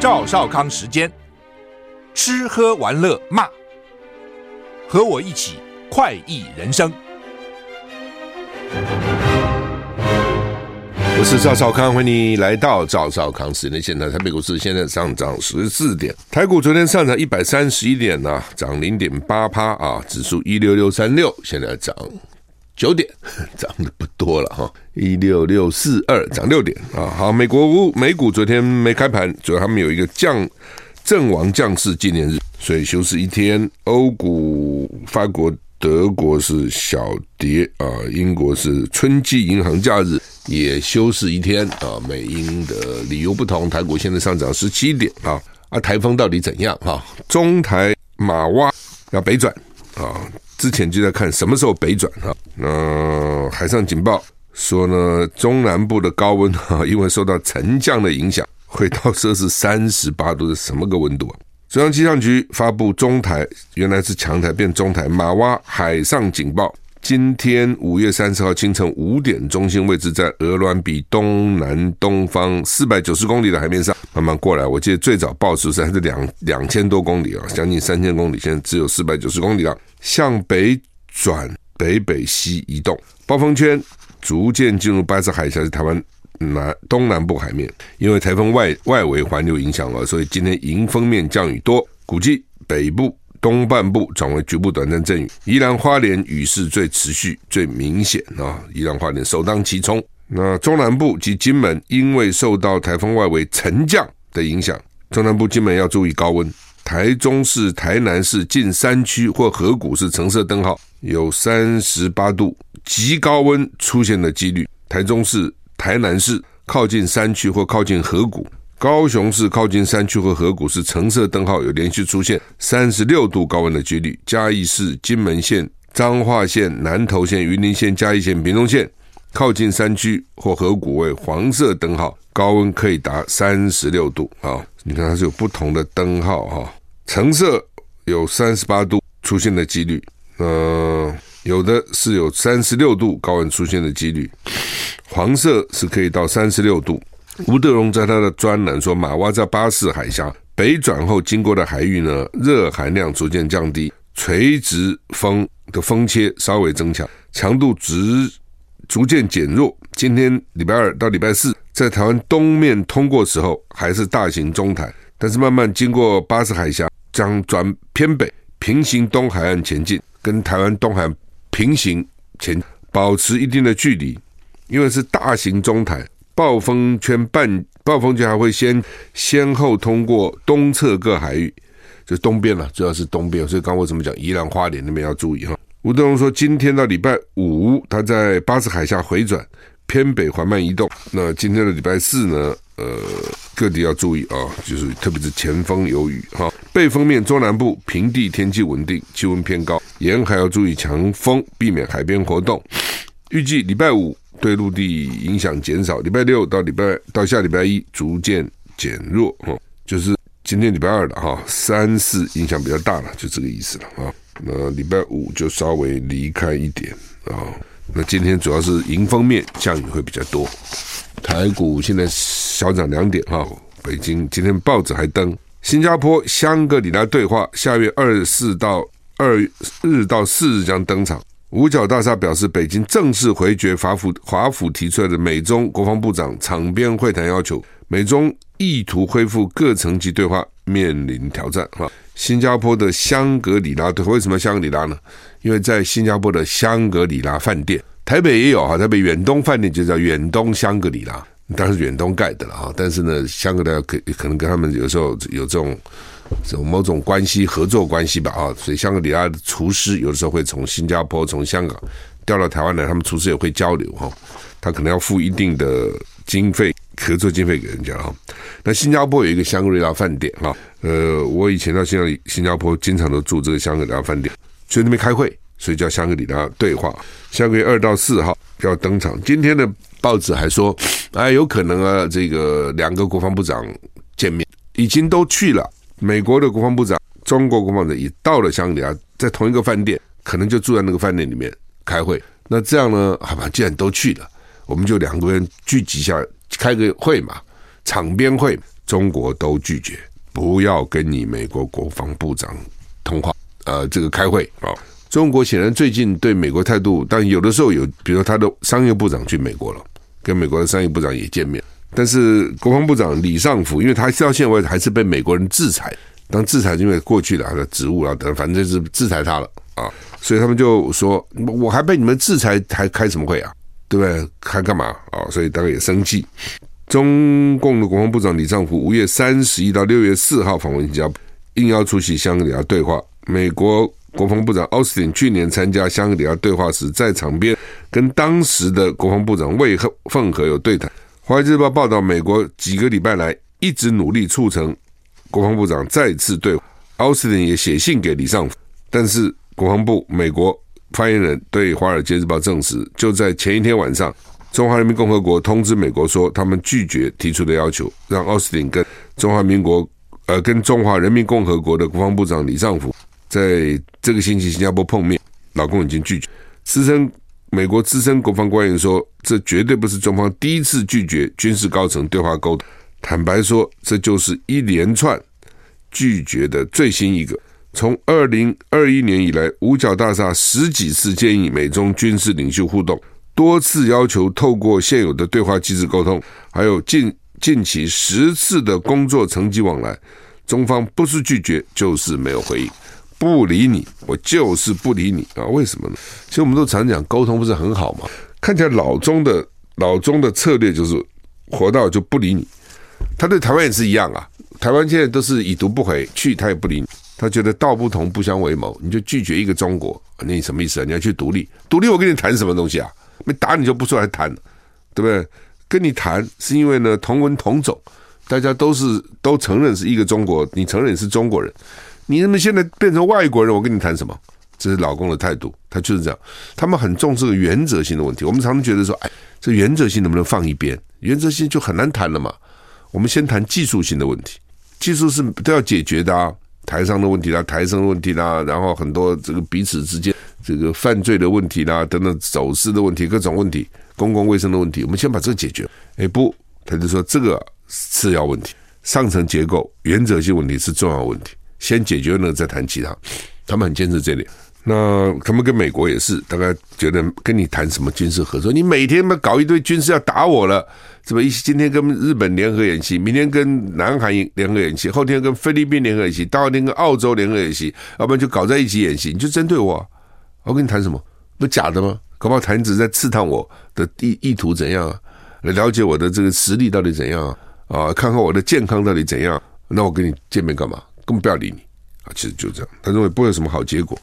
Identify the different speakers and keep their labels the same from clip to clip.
Speaker 1: 赵少康时间，吃喝玩乐骂，和我一起快意人生。
Speaker 2: 我是赵少康，欢迎你来到赵少康时间。现在台北股市现在上涨十四点，台股昨天上涨一百三十一点呢、涨零点八趴啊，指数一六六三六，现在涨九点，涨的不多了哈，一六六四二，涨六点啊。好，美国美股昨天没开盘，主要他们有一个降阵亡将士纪念日，所以休市一天。欧股、法国、德国是小跌啊，英国是春季银行假日。也休市一天啊，美英的理由不同，台股现在上涨十七点啊，啊，台风到底怎样啊？中台马哇要北转啊，之前就在看什么时候北转哈。那海上警报说呢，中南部的高温哈，因为受到沉降的影响，会到摄氏三十八度，是什么个温度啊？中央气象局发布中台，原来是强台变中台马洼海上警报。今天五月三十号清晨五点，中心位置在鹅銮鼻东南东方四百九十公里的海面上，慢慢过来。我记得最早报时是还是两两千多公里啊，将近三千公里，现在只有四百九十公里了。向北转北北西移动，暴风圈逐渐进入巴士海峡，是台湾南东南部海面。因为台风外外围环流影响了，所以今天迎风面降雨多，估计北部。东半部转为局部短暂阵雨，宜兰花莲雨势最持续、最明显啊！宜兰花莲首当其冲。那中南部及金门因为受到台风外围沉降的影响，中南部金门要注意高温。台中市、台南市近山区或河谷是橙色灯号，有三十八度极高温出现的几率。台中市、台南市靠近山区或靠近河谷。高雄市靠近山区和河谷是橙色灯号，有连续出现三十六度高温的几率。嘉义市、金门县、彰化县、南投县、云林县、嘉义县、屏东县靠近山区或河谷为黄色灯号，高温可以达三十六度啊！你看它是有不同的灯号哈，橙色有三十八度出现的几率，呃，有的是有三十六度高温出现的几率，黄色是可以到三十六度。吴德荣在他的专栏说，马洼在巴士海峡北转后经过的海域呢，热含量逐渐降低，垂直风的风切稍微增强，强度值逐渐减弱。今天礼拜二到礼拜四，在台湾东面通过时候还是大型中台，但是慢慢经过巴士海峡，将转偏北，平行东海岸前进，跟台湾东海岸平行前，保持一定的距离，因为是大型中台。暴风圈半暴风圈还会先先后通过东侧各海域，就东边了，主要是东边。所以刚为什么讲宜兰花莲那边要注意哈？吴德荣说，今天到礼拜五，他在巴士海峡回转偏北缓慢移动。那今天的礼拜四呢？呃，各地要注意啊，就是特别是前锋有雨哈。背风面中南部平地天气稳定，气温偏高，沿海要注意强风，避免海边活动。预计礼拜五。对陆地影响减少，礼拜六到礼拜到下礼拜一逐渐减弱，哈，就是今天礼拜二了哈，三四影响比较大了，就这个意思了啊。那礼拜五就稍微离开一点啊。那今天主要是迎风面降雨会比较多。台股现在小涨两点哈。北京今天报纸还登新加坡香格里拉对话，下月二四到二日到四日将登场。五角大厦表示，北京正式回绝华府华府提出来的美中国防部长场边会谈要求，美中意图恢复各层级对话面临挑战。哈，新加坡的香格里拉对，为什么香格里拉呢？因为在新加坡的香格里拉饭店，台北也有哈，台北远东饭店就叫远东香格里拉，当然是远东盖的了哈。但是呢，香格里拉可可能跟他们有时候有这种。有某种关系、合作关系吧，啊，所以香格里拉的厨师有的时候会从新加坡、从香港调到台湾来，他们厨师也会交流哈，他可能要付一定的经费、合作经费给人家哈。那新加坡有一个香格里拉饭店哈，呃，我以前到新加新加坡经常都住这个香格里拉饭店，去那边开会，所以叫香格里拉对话。下个月二到四号要登场，今天的报纸还说，哎，有可能啊，这个两个国防部长见面，已经都去了。美国的国防部长、中国国防部长也到了香格里拉，在同一个饭店，可能就住在那个饭店里面开会。那这样呢？好吧，既然都去了，我们就两个人聚集一下开个会嘛，场边会，中国都拒绝，不要跟你美国国防部长通话，呃，这个开会啊。中国显然最近对美国态度，但有的时候有，比如说他的商业部长去美国了，跟美国的商业部长也见面，但是国防部长李尚福，因为他到现在为止还是被美国人制裁，当制裁因为过去的他的职务啊等，反正就是制裁他了啊，所以他们就说，我还被你们制裁，还开什么会啊？对不对？还干嘛啊？所以大概也生气。中共的国防部长李尚福五月三十一到六月四号访问新加坡，应邀出席香格里拉对话。美国国防部长奥斯汀去年参加香格里拉对话时，在场边跟当时的国防部长魏凤和有对谈。华尔街日报报道，美国几个礼拜来一直努力促成国防部长再次对。奥斯汀也写信给李尚福，但是国防部美国。发言人对《华尔街日报》证实，就在前一天晚上，中华人民共和国通知美国说，他们拒绝提出的要求，让奥斯汀跟中华民国呃跟中华人民共和国的国防部长李尚福在这个星期新加坡碰面。老公已经拒绝。资深美国资深国防官员说，这绝对不是中方第一次拒绝军事高层对话沟通。坦白说，这就是一连串拒绝的最新一个。从二零二一年以来，五角大厦十几次建议美中军事领袖互动，多次要求透过现有的对话机制沟通，还有近近期十次的工作层级往来，中方不是拒绝就是没有回应，不理你，我就是不理你啊？为什么呢？其实我们都常讲沟通不是很好吗？看起来老中的老中的策略就是活到就不理你，他对台湾也是一样啊，台湾现在都是已读不回，去他也不理你。他觉得道不同不相为谋，你就拒绝一个中国，那你什么意思啊？你要去独立，独立我跟你谈什么东西啊？没打你就不出来谈，对不对？跟你谈是因为呢同文同种，大家都是都承认是一个中国，你承认你是中国人，你怎么现在变成外国人？我跟你谈什么？这是老公的态度，他就是这样，他们很重视原则性的问题。我们常常觉得说，哎，这原则性能不能放一边？原则性就很难谈了嘛。我们先谈技术性的问题，技术是都要解决的啊。台上的问题啦，台上的问题啦，然后很多这个彼此之间这个犯罪的问题啦，等等走私的问题，各种问题，公共卫生的问题，我们先把这个解决。哎，不，他就说这个次要问题，上层结构原则性问题是重要问题，先解决了再谈其他。他们很坚持这点。那他们跟美国也是，大概觉得跟你谈什么军事合作？你每天嘛搞一堆军事要打我了，是吧？一今天跟日本联合演习，明天跟南韩联合演习，后天跟菲律宾联合演习，大后天跟澳洲联合演习，要不然就搞在一起演习，你就针对我，我跟你谈什么？不假的吗？搞不好谈只是在刺探我的意意图怎样啊？来了解我的这个实力到底怎样啊？啊，看看我的健康到底怎样？那我跟你见面干嘛？根本不要理你啊！其实就这样，他认为不会有什么好结果。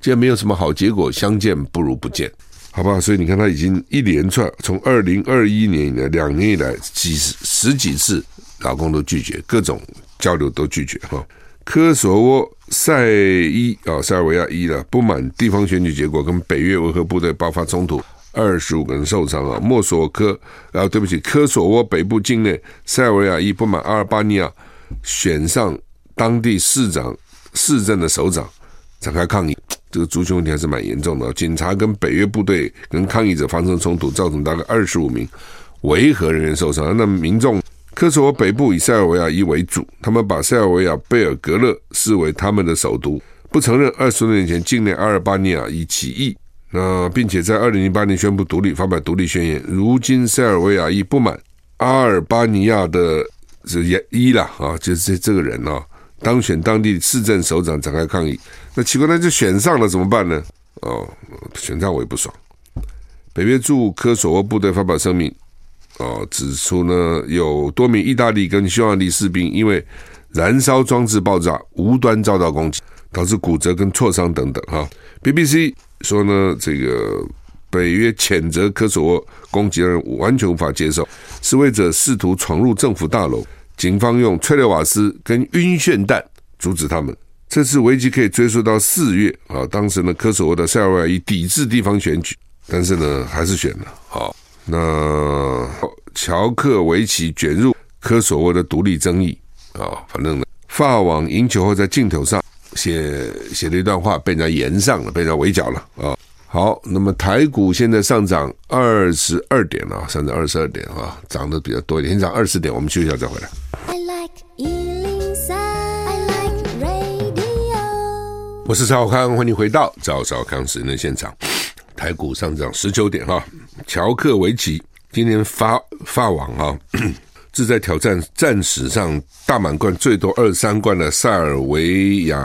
Speaker 2: 既然没有什么好结果，相见不如不见，好吧？所以你看，他已经一连串从二零二一年以来两年以来几十十几次，老公都拒绝各种交流，都拒绝哈。科索沃塞伊啊，塞尔维亚伊了，不满地方选举结果，跟北约维和部队爆发冲突，二十五个人受伤啊。莫索科，然后对不起，科索沃北部境内塞尔维亚伊不满阿尔巴尼亚选上当地市长市政的首长，展开抗议。这个族群问题还是蛮严重的，警察跟北约部队跟抗议者发生冲突，造成大概二十五名维和人员受伤。那民众，科索沃北部以塞尔维亚裔为主，他们把塞尔维亚贝尔格勒视为他们的首都，不承认二十多年前境内阿尔巴尼亚裔起义，那并且在二零零八年宣布独立，发表独立宣言。如今塞尔维亚裔不满阿尔巴尼亚的这一了啊，就是这这个人啊。当选当地市政首长展开抗议，那奇怪，那就选上了怎么办呢？哦，选上我也不爽。北约驻科索沃部队发表声明，哦，指出呢有多名意大利跟匈牙利士兵因为燃烧装置爆炸无端遭到攻击，导致骨折跟挫伤等等。哈，BBC 说呢，这个北约谴责科索沃攻击的人完全无法接受，示威者试图闯入政府大楼。警方用催泪瓦斯跟晕眩弹阻止他们。这次危机可以追溯到四月啊，当时呢，科索沃的塞尔维亚以抵制地方选举，但是呢，还是选了。好，那乔克维奇卷入科索沃的独立争议啊，反正呢，法网赢球后在镜头上写写了一段话，被人家延上了，被人家围剿了啊。好，那么台股现在上涨二十二点了，上涨二十二点啊，涨的比较多一点，先涨二十点，我们休息一下再回来。我是赵小康，欢迎回到赵小康时的现场。台股上涨十九点哈，乔克维奇今天发发网哈，志在挑战战史上大满贯最多二三冠的塞尔维亚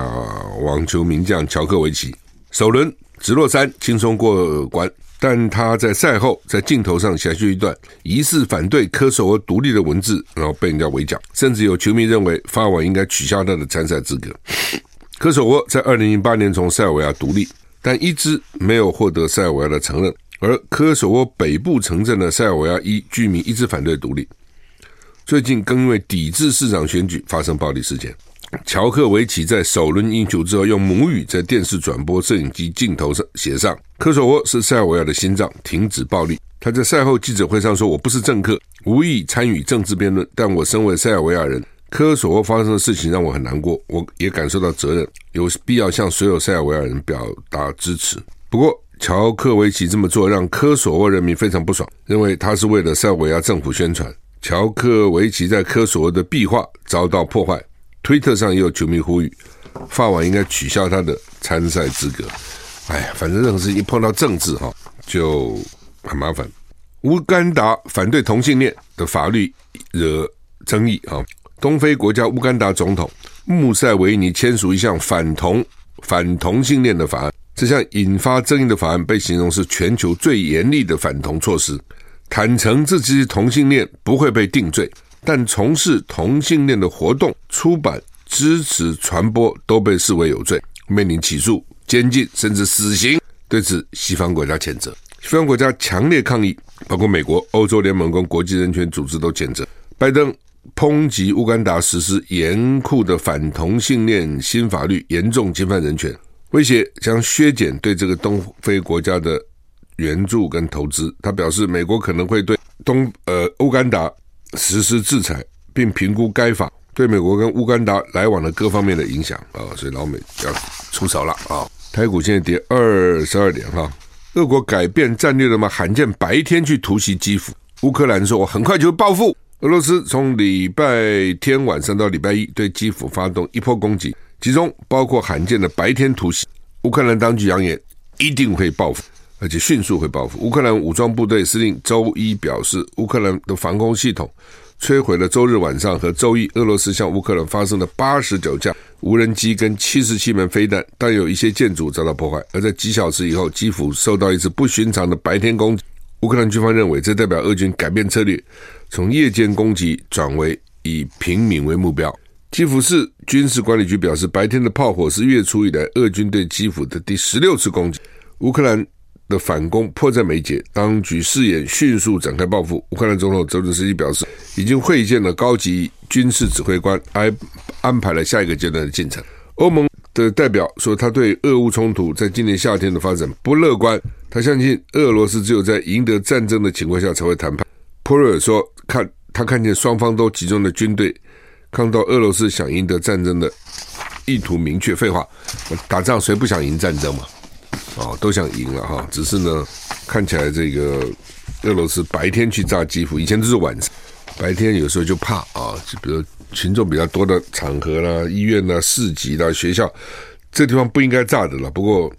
Speaker 2: 网球名将乔克维奇首轮。直落三轻松过关，但他在赛后在镜头上写出一段疑似反对科索沃独立的文字，然后被人家围剿，甚至有球迷认为法网应该取消他的参赛资格。科索沃在二零零八年从塞尔维亚独立，但一直没有获得塞尔维亚的承认。而科索沃北部城镇的塞尔维亚一居民一直反对独立。最近更因为抵制市长选举发生暴力事件。乔克维奇在首轮赢球之后，用母语在电视转播摄影机镜头上写上：“科索沃是塞尔维亚的心脏，停止暴力。”他在赛后记者会上说：“我不是政客，无意参与政治辩论，但我身为塞尔维亚人。”科索沃发生的事情让我很难过，我也感受到责任，有必要向所有塞尔维亚人表达支持。不过，乔克维奇这么做让科索沃人民非常不爽，认为他是为了塞尔维亚政府宣传。乔克维奇在科索沃的壁画遭到破坏，推特上也有球迷呼吁，法网应该取消他的参赛资格。哎呀，反正任何事情一碰到政治哈，就很麻烦。乌干达反对同性恋的法律惹争议哈。东非国家乌干达总统穆塞维尼签署一项反同反同性恋的法案，这项引发争议的法案被形容是全球最严厉的反同措施。坦诚自己同性恋不会被定罪，但从事同性恋的活动、出版、支持、传播都被视为有罪，面临起诉、监禁甚至死刑。对此，西方国家谴责，西方国家强烈抗议，包括美国、欧洲联盟跟国际人权组织都谴责。拜登。抨击乌干达实施严酷的反同性恋新法律，严重侵犯人权，威胁将削减对这个东非国家的援助跟投资。他表示，美国可能会对东呃乌干达实施制裁，并评估该法对美国跟乌干达来往的各方面的影响啊。所以老美要出手了啊！台股现在跌二十二点哈。俄国改变战略了吗？罕见白天去突袭基辅，乌克兰说我很快就会报复。俄罗斯从礼拜天晚上到礼拜一对基辅发动一波攻击，其中包括罕见的白天突袭。乌克兰当局扬言一定会报复，而且迅速会报复。乌克兰武装部队司令周一表示，乌克兰的防空系统摧毁了周日晚上和周一俄罗斯向乌克兰发射的八十九架无人机跟七十七门飞弹，但有一些建筑遭到破坏。而在几小时以后，基辅受到一次不寻常的白天攻击。乌克兰军方认为，这代表俄军改变策略。从夜间攻击转为以平民为目标。基辅市军事管理局表示，白天的炮火是月初以来俄军对基辅的第十六次攻击。乌克兰的反攻迫在眉睫，当局誓言迅速展开报复。乌克兰总统泽连斯基表示，已经会见了高级军事指挥官，还安排了下一个阶段的进程。欧盟的代表说，他对俄乌冲突在今年夏天的发展不乐观。他相信俄罗斯只有在赢得战争的情况下才会谈判。普尔说。看他看见双方都集中的军队，看到俄罗斯想赢得战争的意图明确。废话，打仗谁不想赢战争嘛？哦，都想赢了哈。只是呢，看起来这个俄罗斯白天去炸基辅，以前都是晚上，白天有时候就怕啊，就比如群众比较多的场合啦、医院啦、市集啦、学校，这地方不应该炸的了。不过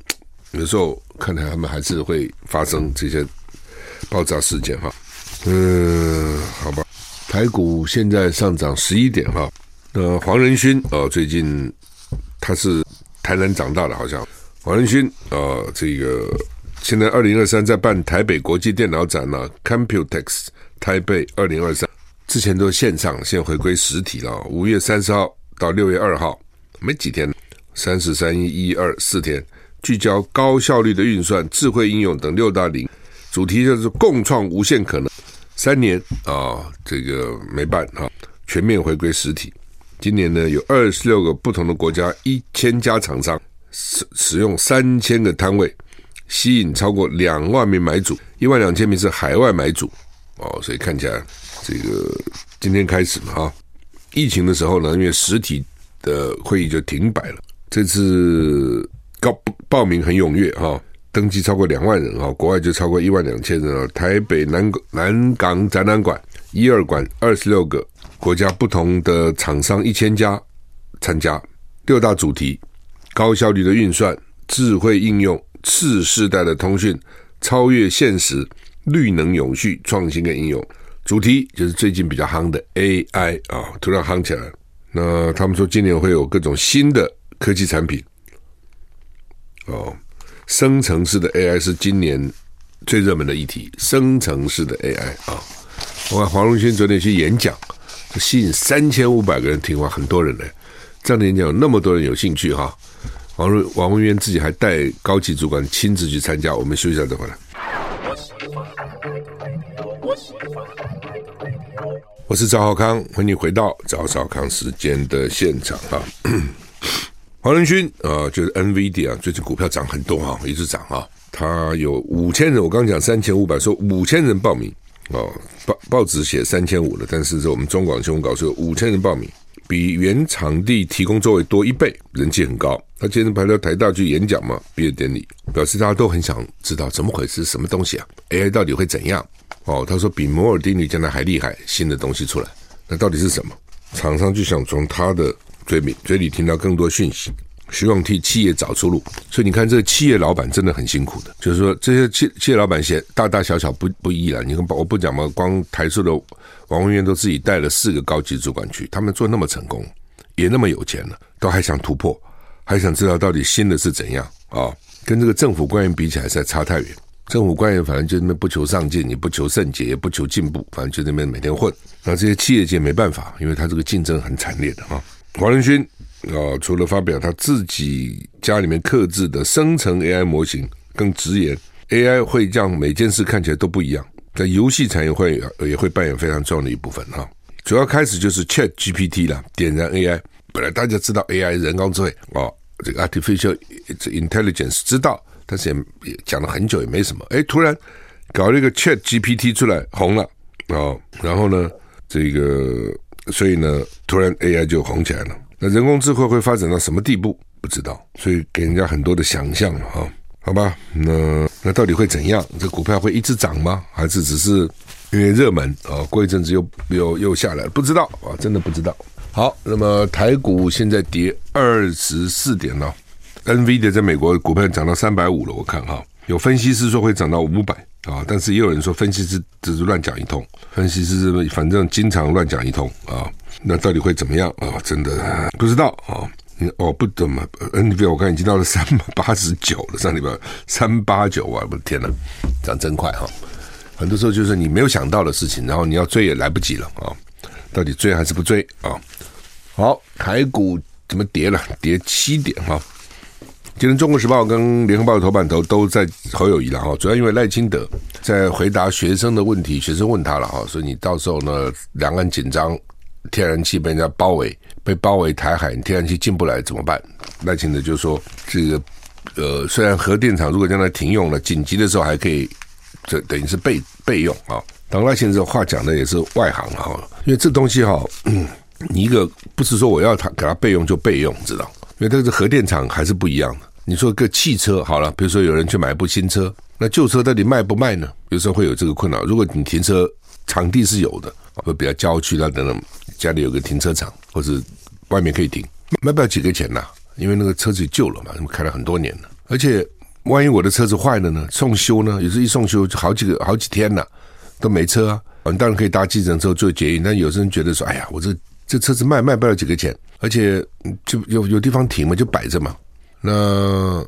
Speaker 2: 有时候看来他们还是会发生这些爆炸事件哈。嗯，好吧，台股现在上涨十一点哈。那黄仁勋哦，最近他是台南长大的，好像黄仁勋啊，这个现在二零二三在办台北国际电脑展呢，Computex 台北二零二三，之前都线上，现在回归实体了。五月三十号到六月二号，没几天，三十三一一二四天，聚焦高效率的运算、智慧应用等六大领，主题就是共创无限可能。三年啊、这个没办哈，全面回归实体。今年呢，有二十六个不同的国家，一千家厂商使使用三千个摊位，吸引超过两万名买主，一万两千名是海外买主哦。所以看起来，这个今天开始嘛哈，疫情的时候呢，因为实体的会议就停摆了。这次报报名很踊跃哈。登记超过两万人啊，国外就超过一万两千人啊。台北南南港展览馆一二馆二十六个国家不同的厂商一千家参加，六大主题：高效率的运算、智慧应用、次世代的通讯、超越现实、绿能永续、创新跟应用。主题就是最近比较夯的 AI 啊，突然夯起来。那他们说今年会有各种新的科技产品。哦，生成式的 AI 是今年最热门的议题。生成式的 AI 啊，我看黄荣勋昨天去演讲，吸引三千五百个人听话，很多人呢。这样的演讲有那么多人有兴趣哈。王瑞王文渊自己还带高级主管亲自去参加。我们休息一下再回来。我是赵少康，欢迎回到赵少康时间的现场啊。黄仁勋啊，就是 NVIDIA 啊，最近股票涨很多哈，一直涨啊。他有五千人，我刚讲三千五百，说五千人报名哦。报报纸写三千五了，但是是我们中广新闻稿说五千人报名，比原场地提供座位多一倍，人气很高。他今天排到台大去演讲嘛，毕业典礼，表示大家都很想知道怎么回事，什么东西啊？AI 到底会怎样？哦，他说比摩尔定律将来还厉害，新的东西出来，那到底是什么？厂商就想从他的。嘴里嘴里听到更多讯息，希望替企业找出路。所以你看，这个企业老板真的很辛苦的。就是说，这些企企业老板写大大小小不不一了。你看，我不讲嘛，光台塑的王文渊都自己带了四个高级主管去，他们做那么成功，也那么有钱了，都还想突破，还想知道到底新的是怎样啊、跟这个政府官员比起来，实在差太远。政府官员反正就那边不求上进，也不求圣洁，也不求进步，反正就那边每天混。那这些企业界没办法，因为他这个竞争很惨烈的啊。哦黄仁勋啊，除了发表他自己家里面刻制的生成 AI 模型，更直言 AI 会让每件事看起来都不一样，在游戏产业会也会扮演非常重要的一部分哈。主要开始就是 Chat GPT 了，点燃 AI。本来大家知道 AI 人工智慧哦，这个 Artificial Intelligence 知道，但是也也讲了很久也没什么。哎，突然搞了一个 Chat GPT 出来红了哦，然后呢，这个。所以呢，突然 AI 就红起来了。那人工智慧会发展到什么地步？不知道。所以给人家很多的想象啊，好吧？那那到底会怎样？这股票会一直涨吗？还是只是因为热门啊？过一阵子又又又下来？不知道啊，真的不知道。好，那么台股现在跌二十四点了，NVIDIA 在美国股票涨到三百五了，我看哈，有分析师说会涨到五百。啊！但是也有人说分析师只是乱讲一通，分析师反正经常乱讲一通啊。那到底会怎么样啊？真的不知道啊。哦，不怎么 NBA，我看已经到了三八十九了，上礼拜三八九啊！我的天哪，涨真快哈！很多时候就是你没有想到的事情，然后你要追也来不及了啊。到底追还是不追啊？好，台股怎么跌了？跌七点哈。今天《中国时报》跟《联合报》的头版头都在侯友谊了哈，主要因为赖清德在回答学生的问题，学生问他了哈，所以你到时候呢，两岸紧张，天然气被人家包围，被包围台海，你天然气进不来怎么办？赖清德就说，这个呃，虽然核电厂如果将来停用了，紧急的时候还可以，这等于是备备用啊。当赖清德话讲的也是外行哈，因为这东西哈，你一个不是说我要他给他备用就备用，知道？因为这个核电厂还是不一样的。你说个汽车好了，比如说有人去买部新车，那旧车到底卖不卖呢？有时候会有这个困扰。如果你停车场地是有的，会比较郊区那等等，家里有个停车场或者外面可以停，卖不了几个钱呐。因为那个车子旧了嘛，开了很多年了。而且万一我的车子坏了呢？送修呢？有时一送修就好几个好几天了，都没车啊。你当然可以搭计程车做捷运，但有些人觉得说，哎呀，我这。这车子卖卖不了几个钱，而且就有有地方停嘛，就摆着嘛。那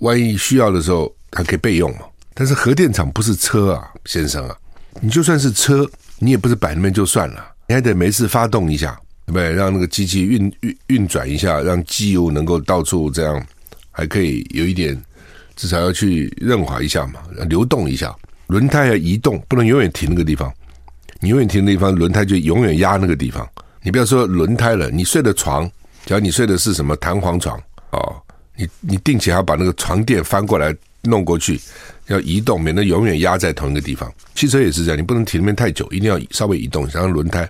Speaker 2: 万一需要的时候，还可以备用嘛。但是核电厂不是车啊，先生啊，你就算是车，你也不是摆那边就算了，你还得没事发动一下，对不对？让那个机器运运运转一下，让机油能够到处这样，还可以有一点，至少要去润滑一下嘛，流动一下。轮胎要移动，不能永远停那个地方。你永远停那地方，轮胎就永远压那个地方。你不要说轮胎了，你睡的床，假如你睡的是什么弹簧床哦，你你定期还要把那个床垫翻过来弄过去，要移动，免得永远压在同一个地方。汽车也是这样，你不能停那边太久，一定要稍微移动，让轮胎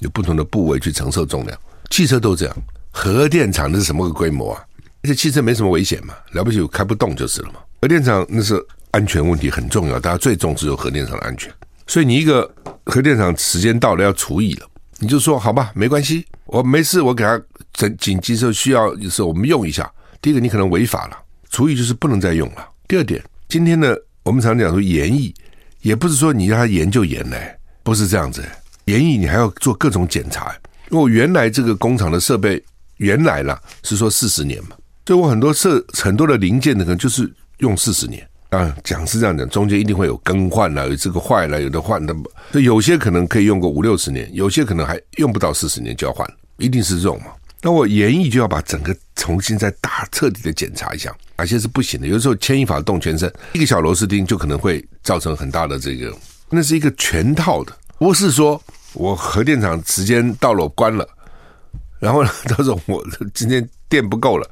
Speaker 2: 有不同的部位去承受重量。汽车都这样，核电厂那是什么个规模啊？而且汽车没什么危险嘛，了不起开不动就是了嘛。核电厂那是安全问题很重要，大家最重视有核电厂的安全，所以你一个核电厂时间到了要除以了。你就说好吧，没关系，我没事，我给他紧紧急时候需要的时候我们用一下，第一个你可能违法了，除以就是不能再用了。第二点，今天呢，我们常讲说研议，也不是说你让他研就研嘞，不是这样子。研议你还要做各种检查。因为原来这个工厂的设备原来啦是说四十年嘛，所以我很多设很多的零件呢，可能就是用四十年。啊，讲是这样讲，中间一定会有更换了，有这个坏了，有的换的，所以有些可能可以用个五六十年，有些可能还用不到四十年就要换，一定是这种嘛。那我研议就要把整个重新再大彻底的检查一下，哪些是不行的。有时候牵一发动全身，一个小螺丝钉就可能会造成很大的这个，那是一个全套的，不是说我核电厂时间到了我关了，然后呢，他说我今天电不够了，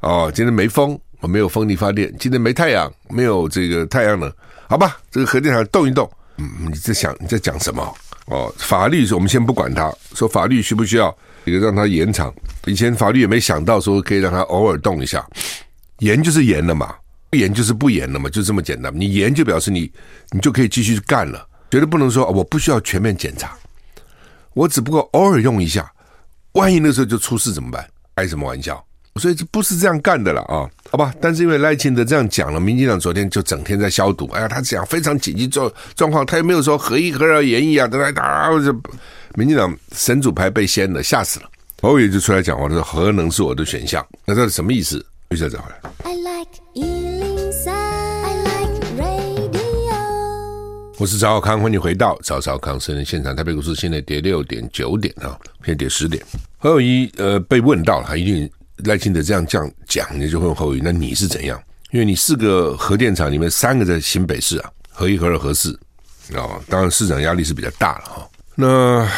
Speaker 2: 哦，今天没风。我没有风力发电，今天没太阳，没有这个太阳能，好吧？这个核电厂动一动，嗯，你在想你在讲什么？哦，法律我们先不管它，说法律需不需要这个让他延长？以前法律也没想到说可以让他偶尔动一下，延就是延了嘛，不延就是不延了嘛，就这么简单。你延就表示你你就可以继续干了，绝对不能说我不需要全面检查，我只不过偶尔用一下，万一那时候就出事怎么办？开什么玩笑？所以这不是这样干的了啊，好吧？但是因为赖清德这样讲了，民进党昨天就整天在消毒。哎呀，他讲非常紧急状状况，他也没有说核一核二言议啊，等等打，民进党神主牌被掀了，吓死了。侯友就出来讲话，说核能是我的选项，那这是什么意思？一下找回来。I like 103, I like radio。我是赵小康，欢迎回到赵少康私人现场。台北股市现在跌六点九点啊，现在跌十点。侯友宜呃被问到了，他一定。赖清德这样这样讲，你就会问侯友宜，那你是怎样？因为你四个核电厂里面三个在新北市啊，核一、核二、核四啊，当然市长压力是比较大了哈。那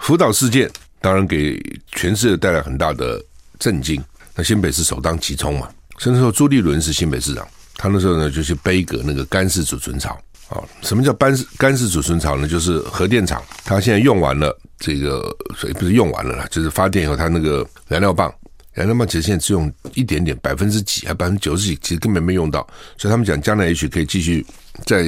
Speaker 2: 福岛事件当然给全世界带来很大的震惊。那新北市首当其冲嘛，甚至说朱立伦是新北市长，他那时候呢就去杯葛那个干式储存槽啊。什么叫干式干式储存槽呢？就是核电厂它现在用完了这个，所以不是用完了啦，就是发电以后它那个燃料棒。燃料棒其实现在只用一点点，百分之几还百分之九十几，其实根本没用到。所以他们讲将来也许可以继续再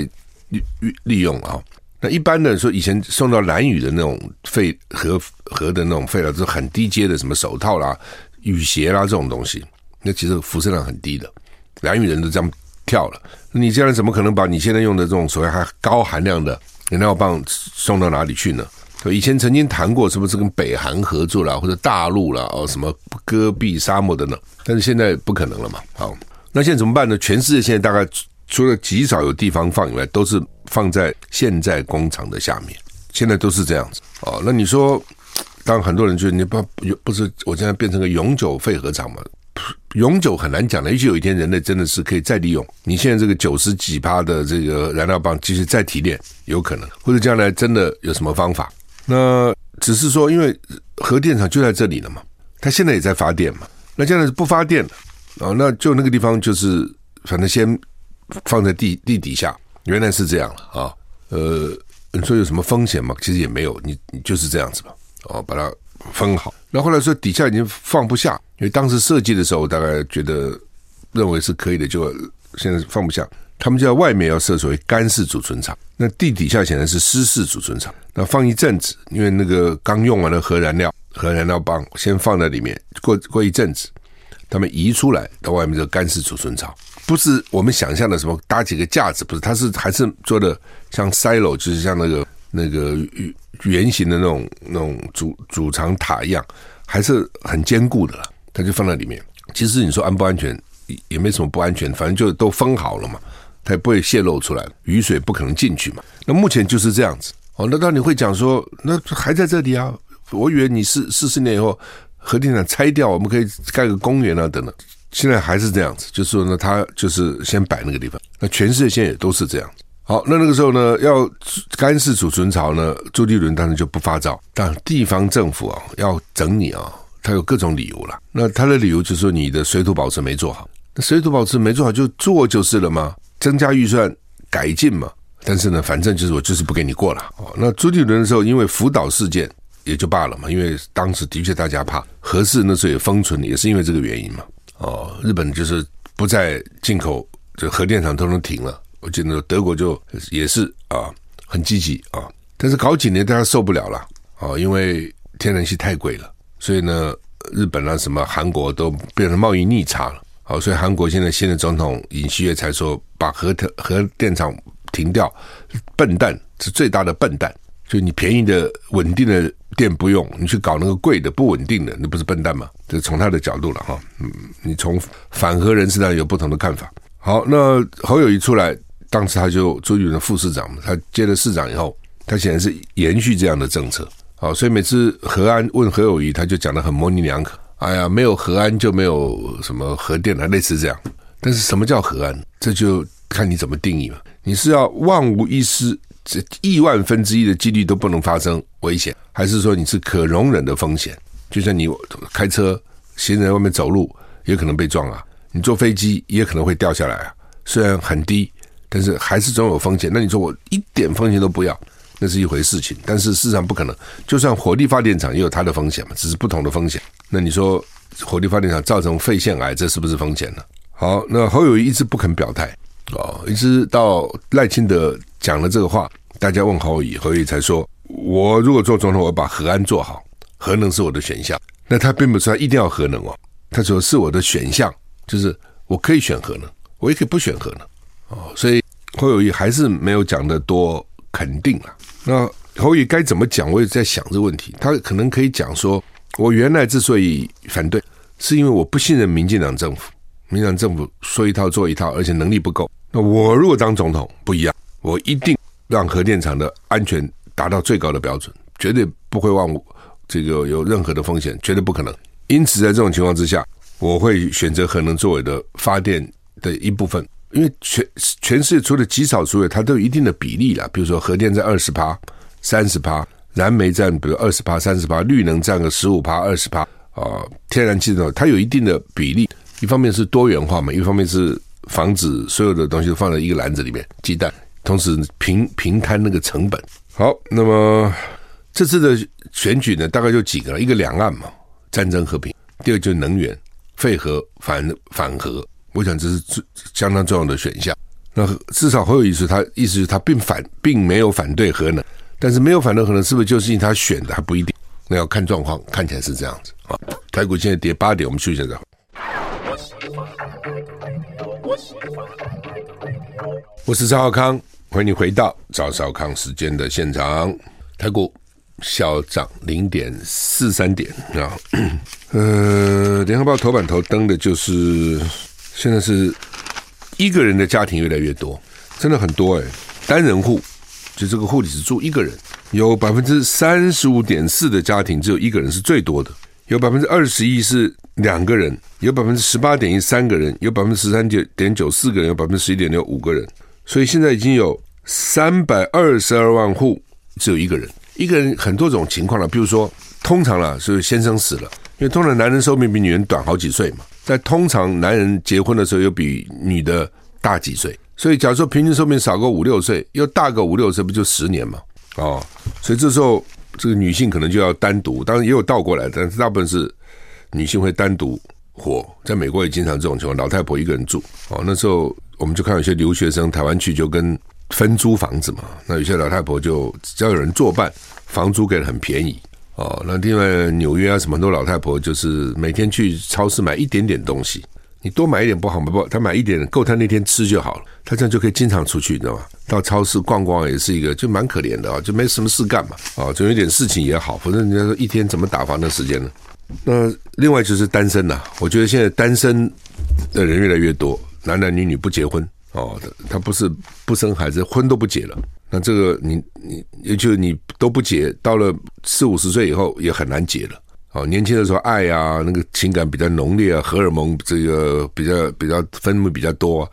Speaker 2: 利利用啊。那一般的说，以前送到蓝雨的那种废核核的那种废料，就是很低阶的，什么手套啦、雨鞋啦这种东西，那其实辐射量很低的。蓝雨人都这样跳了，你这样怎么可能把你现在用的这种所谓还高含量的燃料棒送到哪里去呢？以前曾经谈过，是不是跟北韩合作啦，或者大陆啦，哦，什么戈壁沙漠等等，但是现在不可能了嘛。好，那现在怎么办呢？全世界现在大概除了极少有地方放以外，都是放在现在工厂的下面，现在都是这样子。哦，那你说，当很多人就你不不是我现在变成个永久废核厂嘛？永久很难讲的，也许有一天人类真的是可以再利用你现在这个九十几趴的这个燃料棒，继续再提炼，有可能，或者将来真的有什么方法？那只是说，因为核电厂就在这里了嘛，它现在也在发电嘛。那现在是不发电了啊，那就那个地方就是，反正先放在地地底下，原来是这样了啊。呃，你说有什么风险吗？其实也没有，你你就是这样子吧。哦，把它分好。那后来说底下已经放不下，因为当时设计的时候，大概觉得认为是可以的，就现在放不下。他们就在外面要设所谓干式储存厂，那地底下显然是湿式储存厂。那放一阵子，因为那个刚用完的核燃料、核燃料棒先放在里面，过过一阵子，他们移出来到外面这个干式储存厂，不是我们想象的什么搭几个架子，不是，它是还是做的像 silo，就是像那个那个圆形的那种那种储储藏塔一样，还是很坚固的。它就放在里面。其实你说安不安全，也没什么不安全，反正就都封好了嘛。它也不会泄露出来，雨水不可能进去嘛。那目前就是这样子哦。那当你会讲说，那还在这里啊？我以为你是四十年以后核电厂拆掉，我们可以盖个公园啊等等。现在还是这样子，就是说呢，他就是先摆那个地方。那全世界现在也都是这样。好，那那个时候呢，要干式储存槽呢，朱立伦当然就不发照。但地方政府啊，要整你啊，他有各种理由了。那他的理由就是说，你的水土保持没做好。那水土保持没做好，就做就是了吗？增加预算改进嘛，但是呢，反正就是我就是不给你过了哦。那朱立伦的时候，因为福岛事件也就罢了嘛，因为当时的确大家怕核四那时候也封存，也是因为这个原因嘛。哦，日本就是不再进口，这核电厂都能停了。我记得德国就也是啊，很积极啊，但是搞几年大家受不了了啊，因为天然气太贵了，所以呢，日本啊，什么韩国都变成贸易逆差了。好，所以韩国现在新的总统尹锡悦才说，把核核电厂停掉，笨蛋是最大的笨蛋。就你便宜的稳定的电不用，你去搞那个贵的不稳定的，那不是笨蛋吗？这从他的角度了哈。嗯，你从反核人士上有不同的看法。好，那侯友谊出来，当时他就朱立伦副市长，他接了市长以后，他显然是延续这样的政策。好，所以每次何安问何友谊，他就讲得很模棱两可。哎呀，没有核安就没有什么核电了，类似这样。但是什么叫核安？这就看你怎么定义嘛。你是要万无一失？这亿万分之一的几率都不能发生危险，还是说你是可容忍的风险？就像你开车，行人在外面走路也可能被撞啊，你坐飞机也可能会掉下来啊。虽然很低，但是还是总有风险。那你说我一点风险都不要，那是一回事情。但是事实上不可能，就算火力发电厂也有它的风险嘛，只是不同的风险。那你说火力发电厂造成肺腺癌，这是不是风险呢？好，那侯友谊一直不肯表态。哦，一直到赖清德讲了这个话，大家问侯友谊，侯友宜才说：“我如果做总统，我把核安做好，核能是我的选项。”那他并不是他一定要核能哦，他说是我的选项，就是我可以选核能，我也可以不选核能。哦，所以侯友谊还是没有讲得多肯定啊。那侯宇该怎么讲？我也在想这个问题。他可能可以讲说：“我原来之所以反对，是因为我不信任民进党政府，民进党政府说一套做一套，而且能力不够。”那我如果当总统不一样，我一定让核电厂的安全达到最高的标准，绝对不会忘这个有任何的风险，绝对不可能。因此，在这种情况之下，我会选择核能作为的发电的一部分，因为全全世界除了极少数的，它都有一定的比例啦。比如说核电在二十趴、三十趴，燃煤占比如二十趴、三十趴，绿能占个十五趴、二十趴啊，天然气呢，它有一定的比例。一方面是多元化嘛，一方面是。防止所有的东西都放在一个篮子里面，鸡蛋，同时平平摊那个成本。好，那么这次的选举呢，大概就几个了，一个两岸嘛，战争和平；第二就是能源，废核反反核。我想这是最相当重要的选项。那至少侯友宜是他意思是他并反并没有反对核能，但是没有反对核能是不是就是因为他选的还不一定？那要看状况，看起来是这样子啊。台股现在跌八点，我们休息一下。我是赵少康，欢迎你回到赵少康时间的现场。台股小涨零点四三点啊，呃，联合报头版头登的就是现在是一个人的家庭越来越多，真的很多哎，单人户就这个户里只住一个人，有百分之三十五点四的家庭只有一个人是最多的，有百分之二十一是两个人，有百分之十八点一三个人，有百分之十三点九四个人，有百分之十一点六五个人。所以现在已经有三百二十二万户只有一个人，一个人很多种情况了。比如说，通常啦是先生死了，因为通常男人寿命比女人短好几岁嘛。在通常男人结婚的时候又比女的大几岁，所以假如说平均寿命少个五六岁，又大个五六岁，不就十年嘛？哦，所以这时候这个女性可能就要单独，当然也有倒过来，但是大部分是女性会单独活。在美国也经常这种情况，老太婆一个人住。哦，那时候。我们就看有些留学生台湾去就跟分租房子嘛，那有些老太婆就只要有人作伴，房租给的很便宜哦。那另外纽约啊什么很多老太婆就是每天去超市买一点点东西，你多买一点不好吗？不，她买一点够她那天吃就好了，她这样就可以经常出去，你知道吗？到超市逛逛也是一个就蛮可怜的啊，就没什么事干嘛啊，总有点事情也好，反正人家说一天怎么打发那时间呢？那另外就是单身呐、我觉得现在单身的人越来越多。男男女女不结婚哦，他不是不生孩子，婚都不结了。那这个你你也就你都不结，到了四五十岁以后也很难结了。哦，年轻的时候爱啊，那个情感比较浓烈啊，荷尔蒙这个比较比较分泌比较多，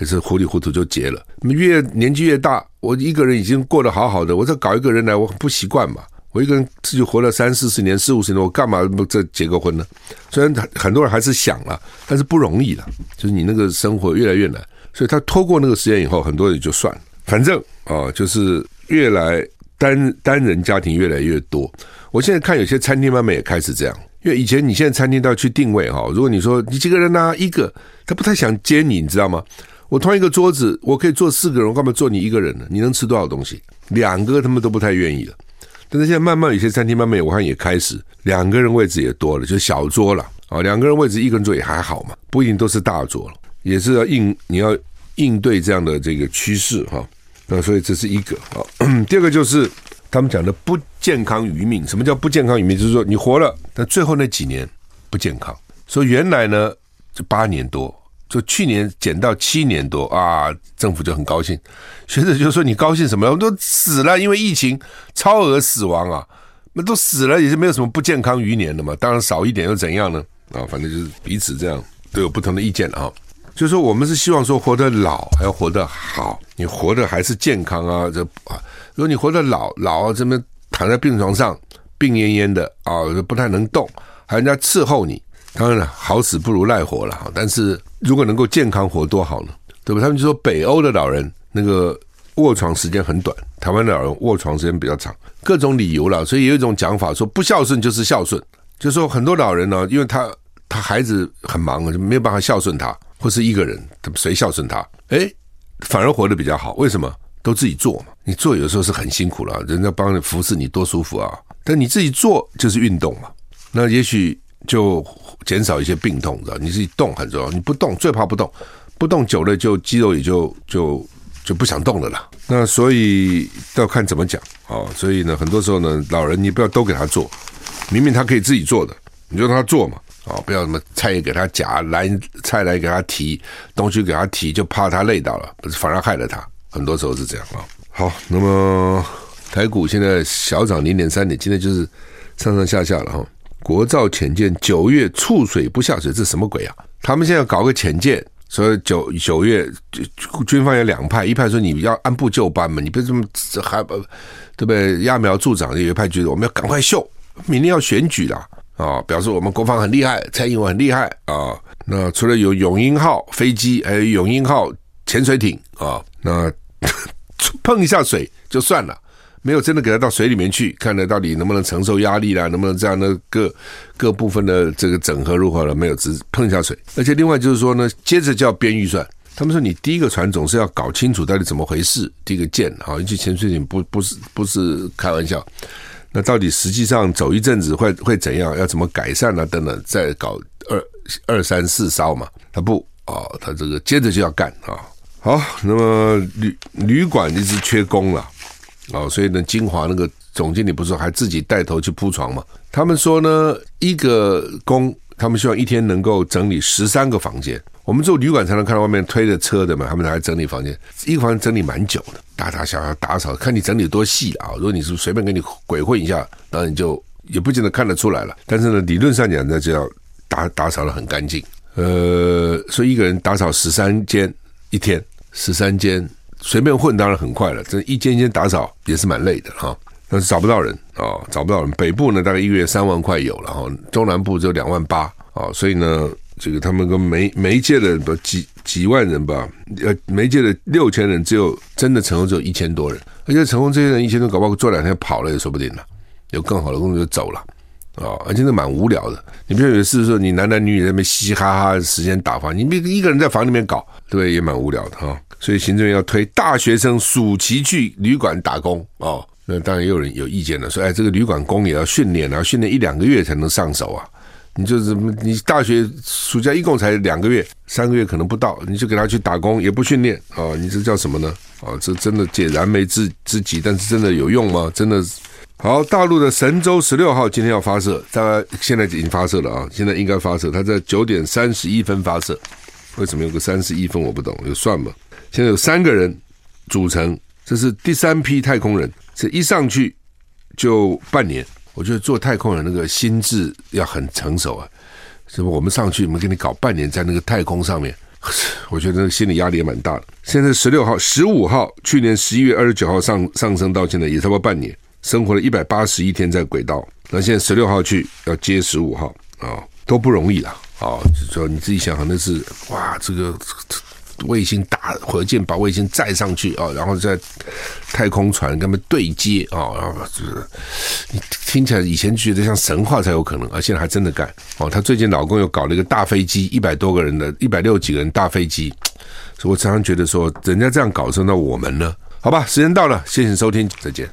Speaker 2: 也是糊里糊涂就结了。越年纪越大，我一个人已经过得好好的，我再搞一个人来，我很不习惯嘛。我一个人自己活了三四十年、四五十年，我干嘛不再结个婚呢？虽然很多人还是想了，但是不容易了。就是你那个生活越来越难，所以他拖过那个时间以后，很多人就算了。反正啊，就是越来单单人家庭越来越多。我现在看有些餐厅慢慢也开始这样，因为以前你现在餐厅都要去定位哈。如果你说你几个人呢？一个他不太想接你，你知道吗？我同一个桌子，我可以坐四个人，我干嘛坐你一个人呢？你能吃多少东西？两个他们都不太愿意了。但是现在慢慢有些餐厅慢慢我看也开始两个人位置也多了，就小桌了啊，两个人位置一个人坐也还好嘛，不一定都是大桌了，也是要硬你要应对这样的这个趋势哈。那所以这是一个啊，第二个就是他们讲的不健康余命。什么叫不健康余命？就是说你活了，但最后那几年不健康。所以原来呢，就八年多。就去年减到七年多啊，政府就很高兴。学者就说：“你高兴什么？我都死了，因为疫情超额死亡啊，那都死了也是没有什么不健康余年的嘛。当然少一点又怎样呢？啊，反正就是彼此这样都有不同的意见啊。就是说我们是希望说活得老还要活得好，你活得还是健康啊。这啊，如果你活得老老这么躺在病床上病恹恹的啊，不太能动，还人家伺候你。”当然了，好死不如赖活了哈。但是如果能够健康活多好呢？对吧？他们就说北欧的老人那个卧床时间很短，台湾的老人卧床时间比较长，各种理由了。所以有一种讲法说，不孝顺就是孝顺，就说很多老人呢，因为他他孩子很忙，就没有办法孝顺他，或是一个人，谁孝顺他？哎，反而活得比较好。为什么？都自己做嘛。你做有时候是很辛苦了，人家帮你服侍你多舒服啊。但你自己做就是运动嘛。那也许。就减少一些病痛，知道？你自己动很重要，你不动最怕不动，不动久了就肌肉也就就就不想动了啦。那所以要看怎么讲啊。所以呢，很多时候呢，老人你不要都给他做，明明他可以自己做的，你就让他做嘛啊！不要什么菜也给他夹，来菜来给他提，东西给他提，就怕他累到了，不是反而害了他。很多时候是这样啊。好，那么台股现在小涨零点三点，今天就是上上下下了哈。国造潜舰九月触水不下水，这什么鬼啊？他们现在搞个潜舰，所以九九月军方有两派，一派说你要按部就班嘛，你别这么还不对不对？揠苗助长，有一派觉得我们要赶快秀，明年要选举了啊，表示我们国防很厉害，蔡英文很厉害啊。那除了有永鹰号飞机，还有永鹰号潜水艇啊，那 碰一下水就算了。没有真的给他到水里面去，看他到底能不能承受压力啦，能不能这样的各各部分的这个整合如何了？没有，只碰一下水。而且另外就是说呢，接着就要编预算。他们说你第一个船总是要搞清楚到底怎么回事，第一个舰啊，尤其潜水艇不不是不是开玩笑。那到底实际上走一阵子会会怎样？要怎么改善呢？等等，再搞二二三四烧嘛？他不啊，他这个接着就要干啊。好，那么旅旅馆一直缺工了。啊，所以呢，金华那个总经理不是还自己带头去铺床吗？他们说呢，一个工，他们希望一天能够整理十三个房间。我们做旅馆才能看到外面推着车的嘛，他们来整理房间，一个房间整理蛮久的，大大小小打扫，看你整理多细啊。如果你是随便给你鬼混一下，那你就也不见得看得出来了。但是呢，理论上讲，那就要打打扫得很干净。呃，所以一个人打扫十三间一天，十三间。随便混当然很快了，这一间一间打扫也是蛮累的哈。但是找不到人哦，找不到人。北部呢，大概一个月三万块有了哈，中南部只有两万八啊。所以呢，这个他们跟媒媒介的几几万人吧，呃，媒介的六千人，只有真的成功只有一千多人。而且成功这些人一千多，搞不好做两天跑了也说不定呢，有更好的工作就走了啊。而且那蛮无聊的。你比如有事说你男男女女在那边嘻嘻哈哈时间打发，你别一个人在房里面搞，对？也蛮无聊的哈。所以行政要推大学生暑期去旅馆打工哦，那当然也有人有意见了，说哎，这个旅馆工也要训练啊，训练一两个月才能上手啊。你就是你大学暑假一共才两个月，三个月可能不到，你就给他去打工也不训练啊，你这叫什么呢？啊，这真的解燃眉之之急，但是真的有用吗？真的好，大陆的神舟十六号今天要发射，大概现在已经发射了啊，现在应该发射，它在九点三十一分发射，为什么有个三十一分我不懂，有算吗？现在有三个人组成，这是第三批太空人。这一上去就半年，我觉得做太空人那个心智要很成熟啊。是不？我们上去，我们给你搞半年在那个太空上面，我觉得心理压力也蛮大的。现在十六号、十五号，去年十一月二十九号上上升到现在也差不多半年，生活了一百八十一天在轨道。那现在十六号去要接十五号啊，都不容易了啊。就说你自己想想，那是哇，这个。卫星打火箭把卫星载上去啊，然后在太空船跟他们对接啊，然后就是你听起来以前觉得像神话才有可能，而现在还真的干哦。她最近老公又搞了一个大飞机，一百多个人的一百六几个人大飞机，所以我常常觉得说，人家这样搞，那我们呢？好吧，时间到了，谢谢收听，再见。